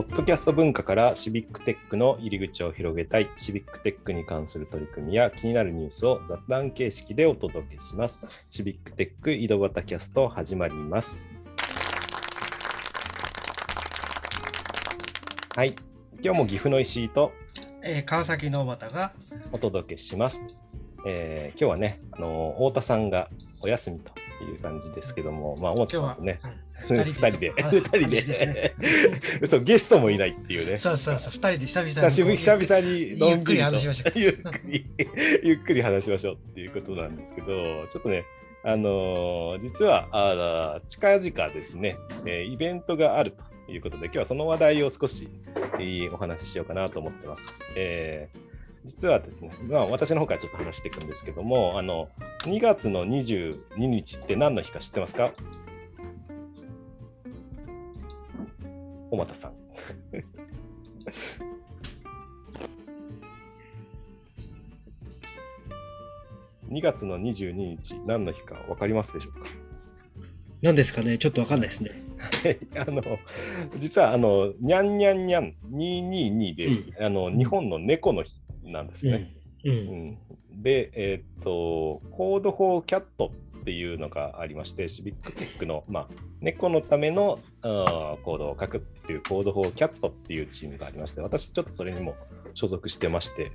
ポッドキャスト文化からシビックテックの入り口を広げたい、シビックテックに関する取り組みや気になるニュースを雑談形式でお届けします。シビックテック井戸端キャスト始まります。はい、今日も岐阜の石井とえー川崎の端がお届けします。えー今日はね、あの太田さんがお休みという感じですけども、まあ、大田さんとね、うん二人で、人で。で、そうゲストもいないっていうね。そうそうそう、二人で久々に久々にゆっくり話しましょう。ゆっくりゆっくり話しましょうっていうことなんですけどちょっとねあのー実はあー近々ですね、えーイベントがあるということで今日はその話題を少し、えーお話ししようかなと思ってます。えー実はですね、まあ、私の方からちょっと話していくんですけども、あの2月の22日って何の日か知ってますか？小俣さん。2月の22日、何の日か分かりますでしょうか？何ですかね？ちょっとわかんないですね。あの実はあの、にゃんにゃんにゃん222で、うんあの日本の猫の日なんですよね。うん。うんで、えーっと、 Code for Cat っっていうのがありまして、シビックテックの、まあ、猫のためのあーコードを書くっていう Code for Cat っていうチームがありまして、私ちょっとそれにも所属してまして、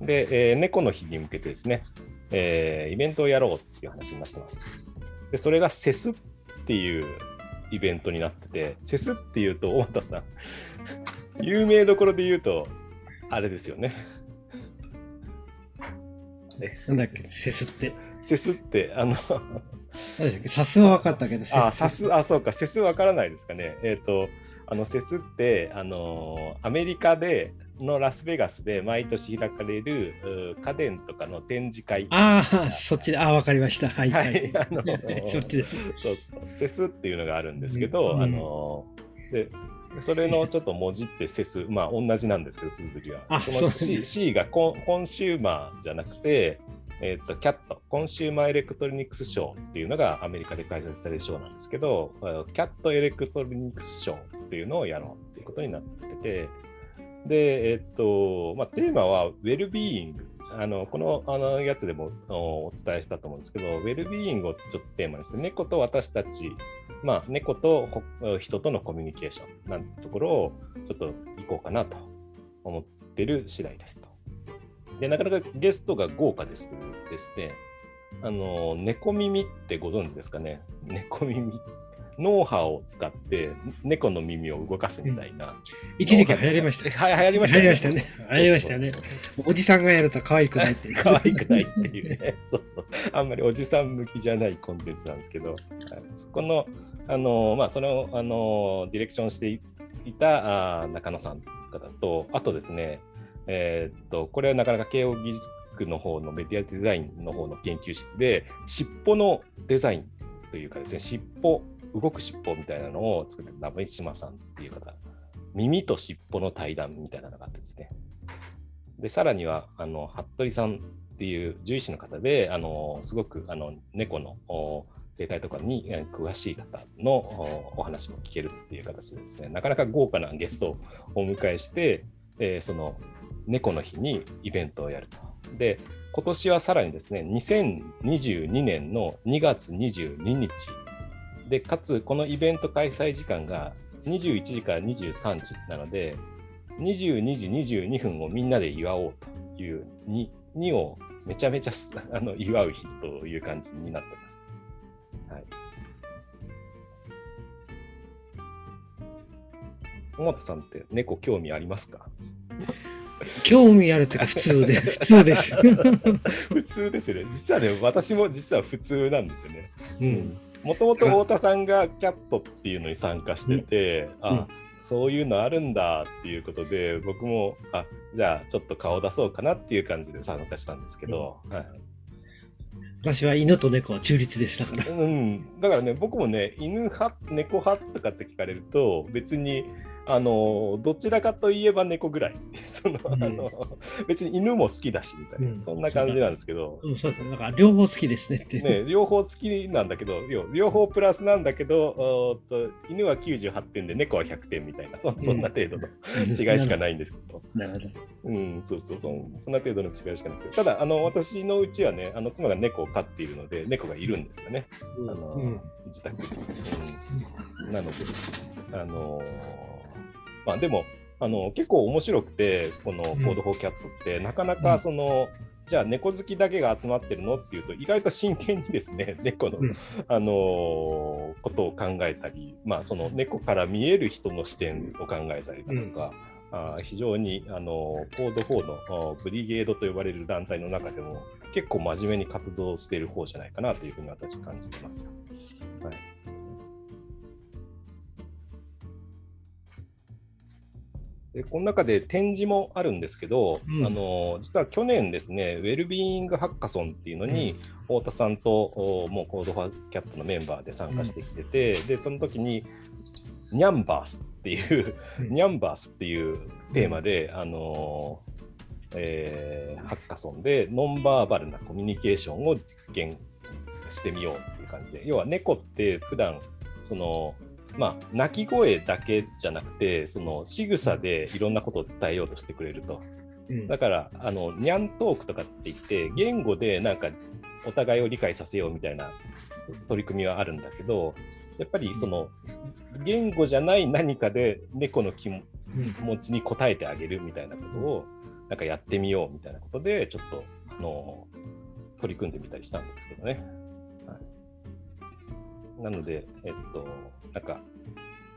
で、えー猫の日に向けてですね、えーイベントをやろうっていう話になってます。で、それが CES っていうイベントになってて、 CES っていうと、大畑さん、有名どころで言うと、あれですよね。なんだっけセスって。セスって、あの、サスは分かったけど、セあ、サス、あ、そうか、セスわからないですかね。えっ、と、あの、セスって、あのアメリカで、のラスベガスで毎年開かれるう家電とかの展示会。ああ、そっちで、ああ、わかりました。はい、ははい。い、あの そっちです。そうそう、セスっていうのがあるんですけど、うんあので、それのちょっともじって CES、まあ同じなんですけど、綴りは。あその C, C が con consumer じゃなくて、えっと、 cat、Consumer Electronics Show っていうのがアメリカで開催されるショーなんですけど、 Cat Electronics Show っていうのをやろうっていうことになってて、で、えっと、まあ、テーマはウェルビーイング。あのこのあのやつでもお伝えしたと思うんですけど、ウェルビーイングをちょっとテーマにして、猫と私たち、まあ、猫と人とのコミュニケーションなんてところをちょっと行こうかなと思ってる次第ですと。で、なかなかゲストが豪華ですですね。あの、猫耳ってご存知ですかね？猫耳。脳波を使って猫の耳を動かすみたいな。一時期流行りました。はい、流行りました流行りましたね。流行りましたね。おじさんがやると可愛くないっていう。可愛くないっていうね。そうそう。あんまりおじさん向きじゃないコンテンツなんですけど、はいそこの、あの、まあ、その、あの、ディレクションしていたあー中野さんという方と、あとですね、えーっと、これはなかなか慶応義塾の方のメディアデザインの方の研究室で、尻尾のデザインというかですね、尻尾、動く尻尾みたいなのを作ってた鍋島さんっていう方、耳と尻尾の対談みたいなのがあってですね、で、さらには、あの、服部さんっていう獣医師の方で、あの、すごく、あの、猫の生態とかに詳しい方のお話も聞けるっていう形でですね、なかなか豪華なゲストをお迎えして、えーその、猫の日にイベントをやると。で、今年はさらにですね、2022年の2月22日で、かつ、このイベント開催時間が21時から23時なので、22時22分をみんなで祝おうという 2, 2をめちゃめちゃあの祝う日という感じになってます。はい。尾本さんって猫興味ありますか？興味あるってか、普通で、普通です。普通ですよね。実はね、私も実は普通なんですよね。うん。もともと太田さんがキャットっていうのに参加してて、あ、うんそういうのあるんだっていうことで、僕も、あ、じゃあちょっと顔出そうかなっていう感じで参加したんですけど、はい私は犬と猫は中立です。だから。うん、だからね、僕もね、犬派、猫派とかって聞かれると、別にあのどちらかといえば猫ぐらい。その、うん。あの別に犬も好きだしみたいな、うん。そんな感じなんですけど、うん、そうですね。だから両方好きですねって。ね、両方好きなんだけど両両方プラスなんだけどと犬は98点で猫は100点みたいな。そそんな程度の違いしかないんですけど、なるほど。うん、そうそうそうそんな程度の違いしかなくてただあの私のうちはねあの妻が猫を飼っているので猫がいるんですよね。あの、うん。自宅。に、うん。なのであのまあでもあの結構面白くてこのうん。コードフォーキャットって、なかなかその、じゃあ猫好きだけが集まってるのっていうと意外と真剣にですね 猫の、うん。あのーことを考えたり、まあ、その猫から見える人の視点を考えたりだとか、あー非常に、あのーコード4のブリゲードと呼ばれる団体の中でも結構真面目に活動している方じゃないかなというふうに私感じてますよ。はいでこの中で展示もあるんですけど、うん。あの実は去年ですね、ウェルビーイングハッカソンっていうのに、太田さんとおもうコードファーキャットのメンバーで参加してきてて、でその時にニャンバースっていう、うん。ニャンバースっていうテーマで、あのえーハッカソンでノンバーバルなコミュニケーションを実験してみようっていう感じで要は猫って普段そのまあ鳴き声だけじゃなくてその仕草でいろんなことを伝えようとしてくれると。うんだから、あの、ニャントークとかって言って、言語でなんかお互いを理解させようみたいな取り組みはあるんだけど、やっぱりその、言語じゃない何かで猫の気持ちに応えてあげるみたいなことを、なんかやってみようみたいなことで、ちょっと、あの、取り組んでみたりしたんですけどね。はい、なので、えっと、なんか、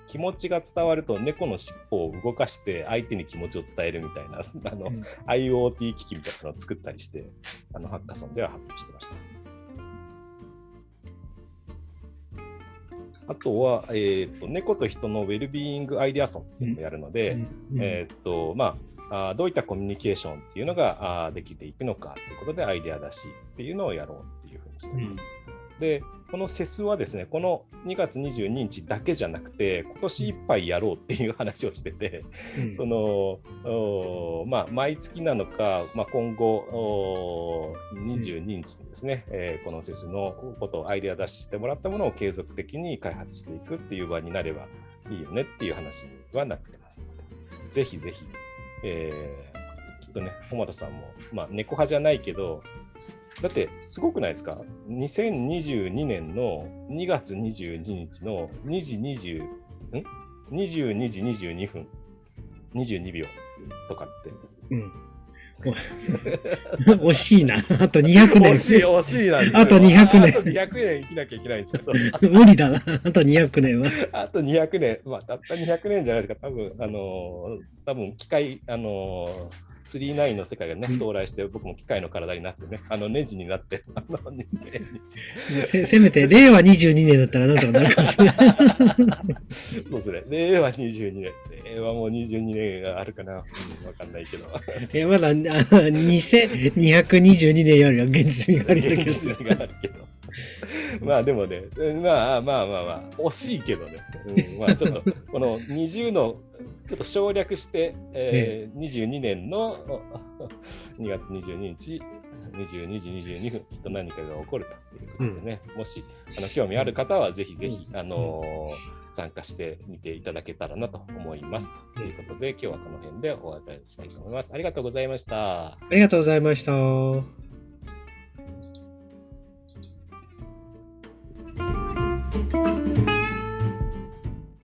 気持ちが伝わると猫の尻尾を動かして相手に気持ちを伝えるみたいな あの、うん IoT 機器みたいなのを作ったりしてあのハッカソンでは発表してました。あとは、えーと、猫と人のウェルビーイングアイデアソンっていうのをやるので、うんえーっとまあ、あーどういったコミュニケーションっていうのがあーできていくのかということでアイデア出しっていうのをやろうっていうふうにしてます。で、このセスはですね、この2月22日だけじゃなくて、今年いっぱいやろうっていう話をしてて、うん。そのまあ、毎月なのか、まあ、今後おー22日にですね、えーこのセスのことをアイデア出ししてもらったものを継続的に開発していくっていう場になればいいよねっていう話にはなってますので、ぜひぜひ、えーきっとね、小俣さんも、まあ、猫派じゃないけど、だってすごくないですか ?2022 年の2月22日の2時20、ん ?22 時22分、22秒とかって。うん。惜しいな。あと200年。惜しい、惜しいなあと200年あと200年生きなきゃいけないんですけど、無理だな。あと200年は。あと200年、まあ、たった200年じゃないですか、多分あのー多分機械、あのー39の世界がね、うん到来して、僕も機械の体になってね、あのネジになって、あの2020せせめて、令和22年だったらなんとかなるかもしれない。そうですね、令和22年、令和も22年があるかな、うん、わかんないけど。いや、まだ、あ2222年よりは現実味があるけど。現実味があるけど。まあでもね、うんまあまあまあまあ、惜しいけどね、うん、まあちょっと、この20の、ちょっと省略して、えー22年の 2月22日、22時22分、きっと何かが起こるということでね、もしあの興味ある方は、ぜひぜひ、あのー参加してみていただけたらなと思います。ということで、今日はこの辺でお別れしたいと思います。ありがとうございました。ありがとうございました。